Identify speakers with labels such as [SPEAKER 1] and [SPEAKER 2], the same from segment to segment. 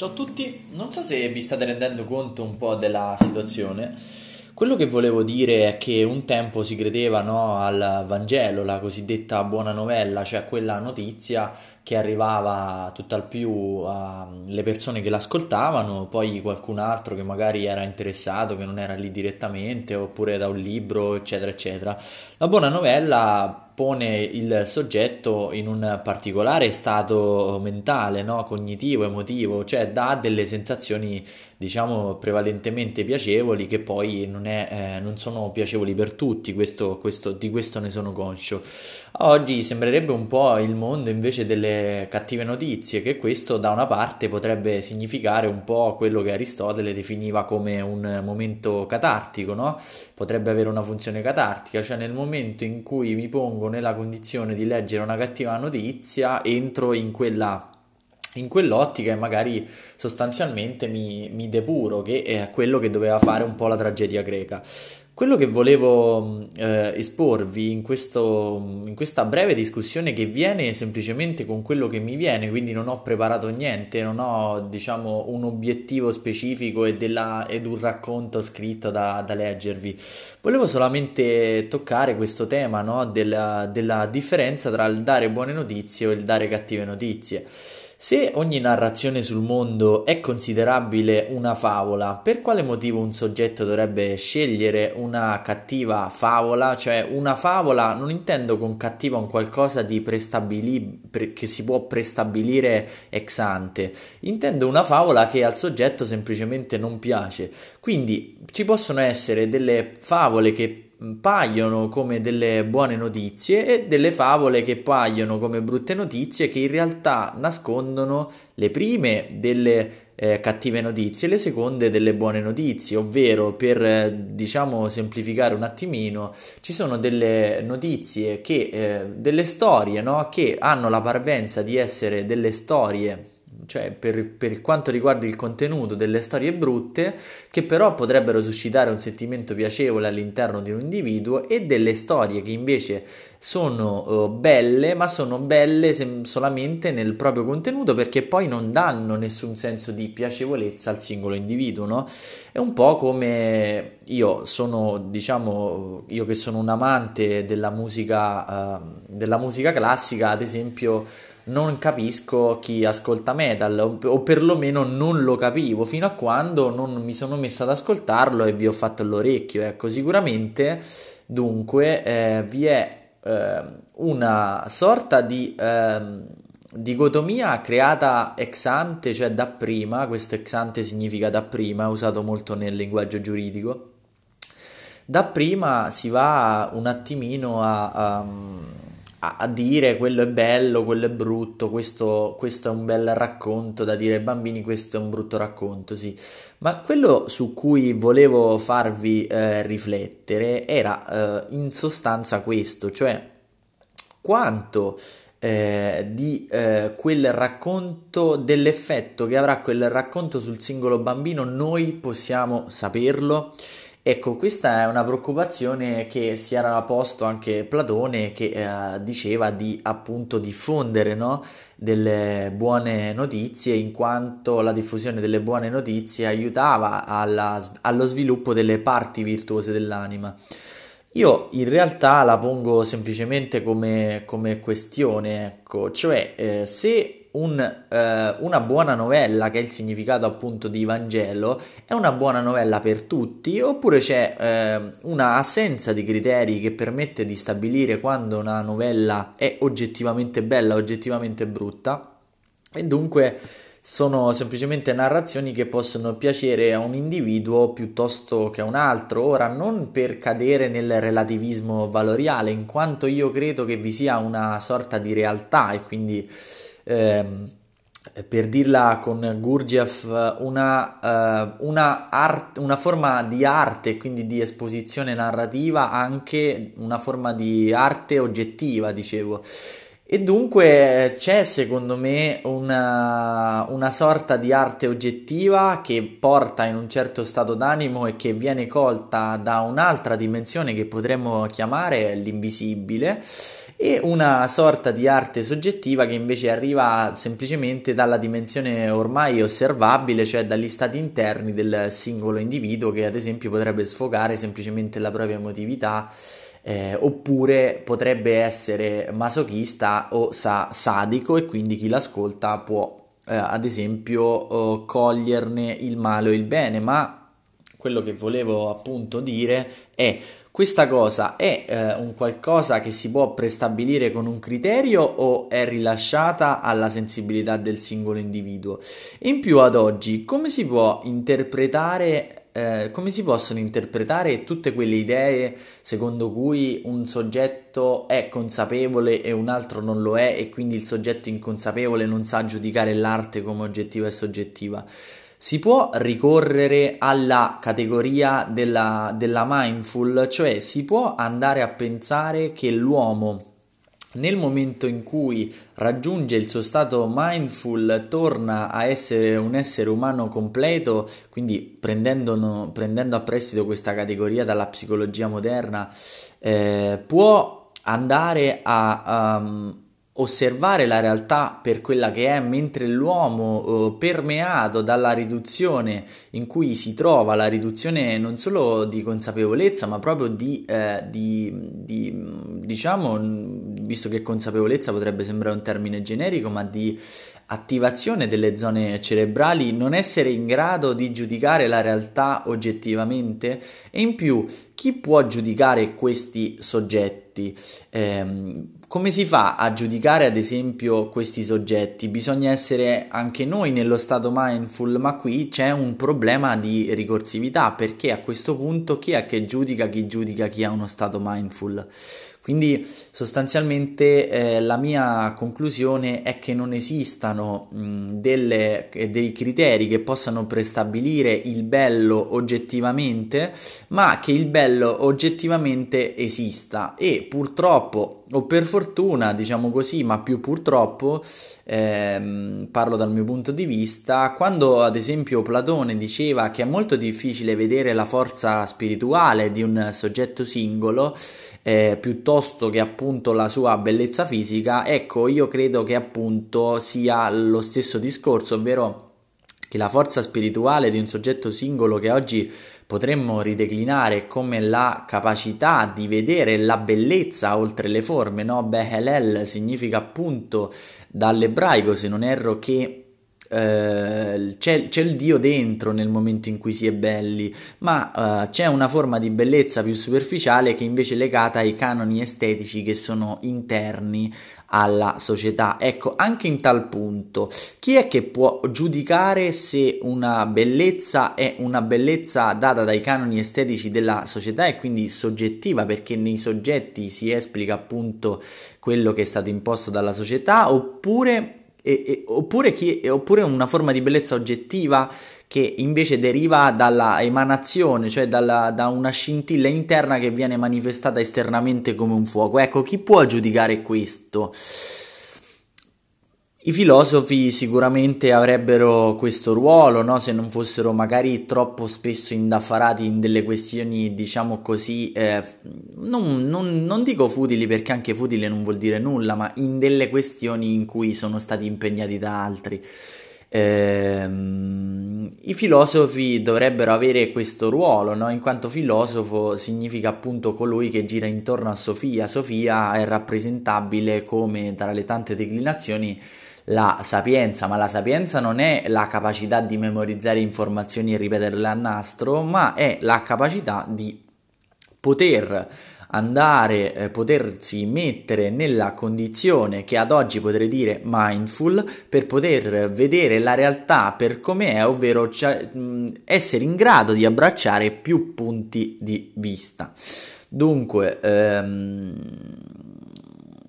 [SPEAKER 1] Ciao a tutti, non so se vi state rendendo conto un po' della situazione. Quello che volevo dire è che un tempo si credeva no, al Vangelo, la cosiddetta buona novella, cioè quella notizia che arrivava tutt'al più alle persone che l'ascoltavano, poi qualcun altro che magari era interessato, che non era lì direttamente, oppure da un libro, eccetera, eccetera. La buona novella pone il soggetto in un particolare stato mentale, no? cognitivo, emotivo, cioè dà delle sensazioni diciamo prevalentemente piacevoli che poi non, è, eh, non sono piacevoli per tutti, questo, questo, di questo ne sono conscio. Oggi sembrerebbe un po' il mondo invece delle cattive notizie, che questo da una parte potrebbe significare un po' quello che Aristotele definiva come un momento catartico, no? Potrebbe avere una funzione catartica, cioè nel momento in cui mi pongo nella condizione di leggere una cattiva notizia, entro in quella in quell'ottica e magari sostanzialmente mi, mi, depuro, che è quello che doveva fare un po' la tragedia greca. Quello che volevo eh, esporvi in, questo, in questa breve discussione che viene semplicemente con quello che mi viene, quindi non ho preparato niente, non ho diciamo un obiettivo specifico e della, ed un racconto scritto da, da, leggervi. Volevo solamente toccare questo tema no? della, della differenza tra il dare buone notizie o il dare cattive notizie. Se ogni narrazione sul mondo è considerabile una favola, per quale motivo un soggetto dovrebbe scegliere una cattiva favola? Cioè una favola, non intendo con cattiva un qualcosa prestabili- che si può prestabilire ex ante, intendo una favola che al soggetto semplicemente non piace. Quindi ci possono essere delle favole che paiono come delle buone notizie e delle favole che paiono come brutte notizie che in realtà nascondono le prime delle eh, cattive notizie e le seconde delle buone notizie, ovvero per eh, diciamo semplificare un attimino, ci sono delle notizie che eh, delle storie, no? che hanno la parvenza di essere delle storie cioè per, per, quanto riguarda il contenuto delle storie brutte, che però potrebbero suscitare un sentimento piacevole all'interno di un individuo, e delle storie che invece sono uh, belle, ma sono belle sem- solamente nel proprio contenuto perché poi non danno nessun senso di piacevolezza al singolo individuo, no? È un po' come io sono, diciamo, io che sono un amante della musica, uh, della musica classica, ad esempio non capisco chi ascolta metal o perlomeno non lo capivo fino a quando non mi sono messo ad ascoltarlo e vi ho fatto l'orecchio. Ecco, sicuramente dunque eh, vi è eh, una sorta di eh, dicotomia creata ex ante, cioè da prima, questo ex ante significa da prima, usato molto nel linguaggio giuridico. Da prima si va un attimino a, a a, a, dire quello è bello, quello è brutto, questo, questo, è un bel racconto da dire ai bambini, questo è un brutto racconto, sì. Ma quello su cui volevo farvi eh, riflettere era eh, in sostanza questo, cioè quanto eh, di eh, quel racconto, dell'effetto che avrà quel racconto sul singolo bambino, noi possiamo saperlo Ecco, questa è una preoccupazione che si era posto anche Platone che eh, diceva di appunto diffondere no? delle buone notizie in quanto la diffusione delle buone notizie aiutava alla, allo sviluppo delle parti virtuose dell'anima. Io in realtà la pongo semplicemente come, come questione, ecco, cioè eh, se un, eh, una buona novella, che è il significato appunto di Vangelo, è una buona novella per tutti, oppure c'è eh, una assenza di criteri che permette di stabilire quando una novella è oggettivamente bella, oggettivamente brutta, e dunque sono semplicemente narrazioni che possono piacere a un individuo piuttosto che a un altro. Ora, non per cadere nel relativismo valoriale, in quanto io credo che vi sia una sorta di realtà e quindi ehm, per dirla con Gurdjieff, una, uh, una, art, una, forma di arte, quindi di esposizione narrativa, anche una forma di arte oggettiva, dicevo. E dunque c'è secondo me una, una, sorta di arte oggettiva che porta in un certo stato d'animo e che viene colta da un'altra dimensione che potremmo chiamare l'invisibile e una sorta di arte soggettiva che invece arriva semplicemente dalla dimensione ormai osservabile, cioè dagli stati interni del singolo individuo che ad esempio potrebbe sfogare semplicemente la propria emotività eh, oppure potrebbe essere masochista o sa- sadico e quindi chi l'ascolta può eh, ad esempio eh, coglierne il male o il bene, ma quello che volevo appunto dire è questa cosa è eh, un qualcosa che si può prestabilire con un criterio o è rilasciata alla sensibilità del singolo individuo? In più ad oggi come si può interpretare eh, come si possono interpretare tutte quelle idee secondo cui un soggetto è consapevole e un altro non lo è e quindi il soggetto inconsapevole non sa giudicare l'arte come oggettiva e soggettiva? Si può ricorrere alla categoria della, della mindful, cioè si può andare a pensare che l'uomo nel momento in cui raggiunge il suo stato mindful, torna a essere un essere umano completo, quindi prendendo, prendendo a prestito questa categoria dalla psicologia moderna, eh, può andare a um, osservare la realtà per quella che è, mentre l'uomo eh, permeato dalla riduzione in cui si trova, la riduzione non solo di consapevolezza, ma proprio di, eh, di, di diciamo, visto che consapevolezza potrebbe sembrare un termine generico, ma di attivazione delle zone cerebrali, non essere in grado di giudicare la realtà oggettivamente e in più chi può giudicare questi soggetti? Eh, come si fa a giudicare ad esempio questi soggetti? Bisogna essere anche noi nello stato mindful, ma qui c'è un problema di ricorsività perché a questo punto chi è che giudica chi giudica chi ha uno stato mindful? Quindi sostanzialmente eh, la mia conclusione è che non esistano mh, delle, dei criteri che possano prestabilire il bello oggettivamente, ma che il bello oggettivamente esista e purtroppo o per fortuna, diciamo così, ma più purtroppo, ehm, parlo dal mio punto di vista, quando ad esempio Platone diceva che è molto difficile vedere la forza spirituale di un soggetto singolo, eh, piuttosto che appunto la sua bellezza fisica, ecco io credo che appunto sia lo stesso discorso, ovvero che la forza spirituale di un soggetto singolo che oggi potremmo rideclinare come la capacità di vedere la bellezza oltre le forme, no? Behelel significa appunto dall'ebraico, se non erro, che Uh, c'è, c'è, il Dio dentro nel momento in cui si è belli, ma uh, c'è una forma di bellezza più superficiale che invece è legata ai canoni estetici che sono interni alla società. Ecco, anche in tal punto, chi è che può giudicare se una bellezza è una bellezza data dai canoni estetici della società e quindi soggettiva, perché nei soggetti si esplica appunto quello che è stato imposto dalla società, oppure e, e, oppure, chi, oppure, una forma di bellezza oggettiva che invece deriva dalla emanazione, cioè dalla, da una scintilla interna che viene manifestata esternamente come un fuoco. Ecco, chi può giudicare questo? I filosofi sicuramente avrebbero questo ruolo, no? se non fossero magari troppo spesso indaffarati in delle questioni, diciamo così, eh, non, non, non, dico futili perché anche futile non vuol dire nulla, ma in delle questioni in cui sono stati impegnati da altri. Eh, I filosofi dovrebbero avere questo ruolo, no? in quanto filosofo significa appunto colui che gira intorno a Sofia. Sofia è rappresentabile come tra le tante declinazioni la sapienza, ma la sapienza non è la capacità di memorizzare informazioni e ripeterle a nastro, ma è la capacità di poter andare, eh, potersi mettere nella condizione che ad oggi potrei dire mindful per poter vedere la realtà per com'è, ovvero cioè, essere in grado di abbracciare più punti di vista. Dunque, ehm,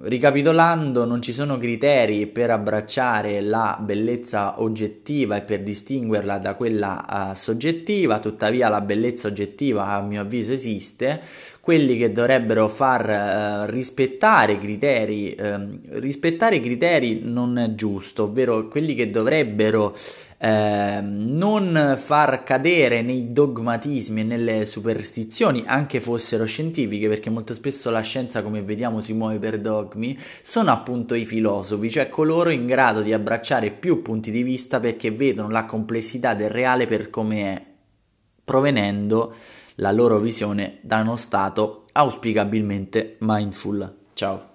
[SPEAKER 1] Ricapitolando, non ci sono criteri per abbracciare la bellezza oggettiva e per distinguerla da quella uh, soggettiva, tuttavia la bellezza oggettiva a mio avviso esiste, quelli che dovrebbero far uh, rispettare i criteri, uh, rispettare i criteri non è giusto, ovvero quelli che dovrebbero eh, non far cadere nei dogmatismi e nelle superstizioni, anche fossero scientifiche, perché molto spesso la scienza, come vediamo, si muove per dogmi, sono appunto i filosofi, cioè coloro in grado di abbracciare più punti di vista perché vedono la complessità del reale per come è, provenendo la loro visione da uno stato auspicabilmente mindful. Ciao.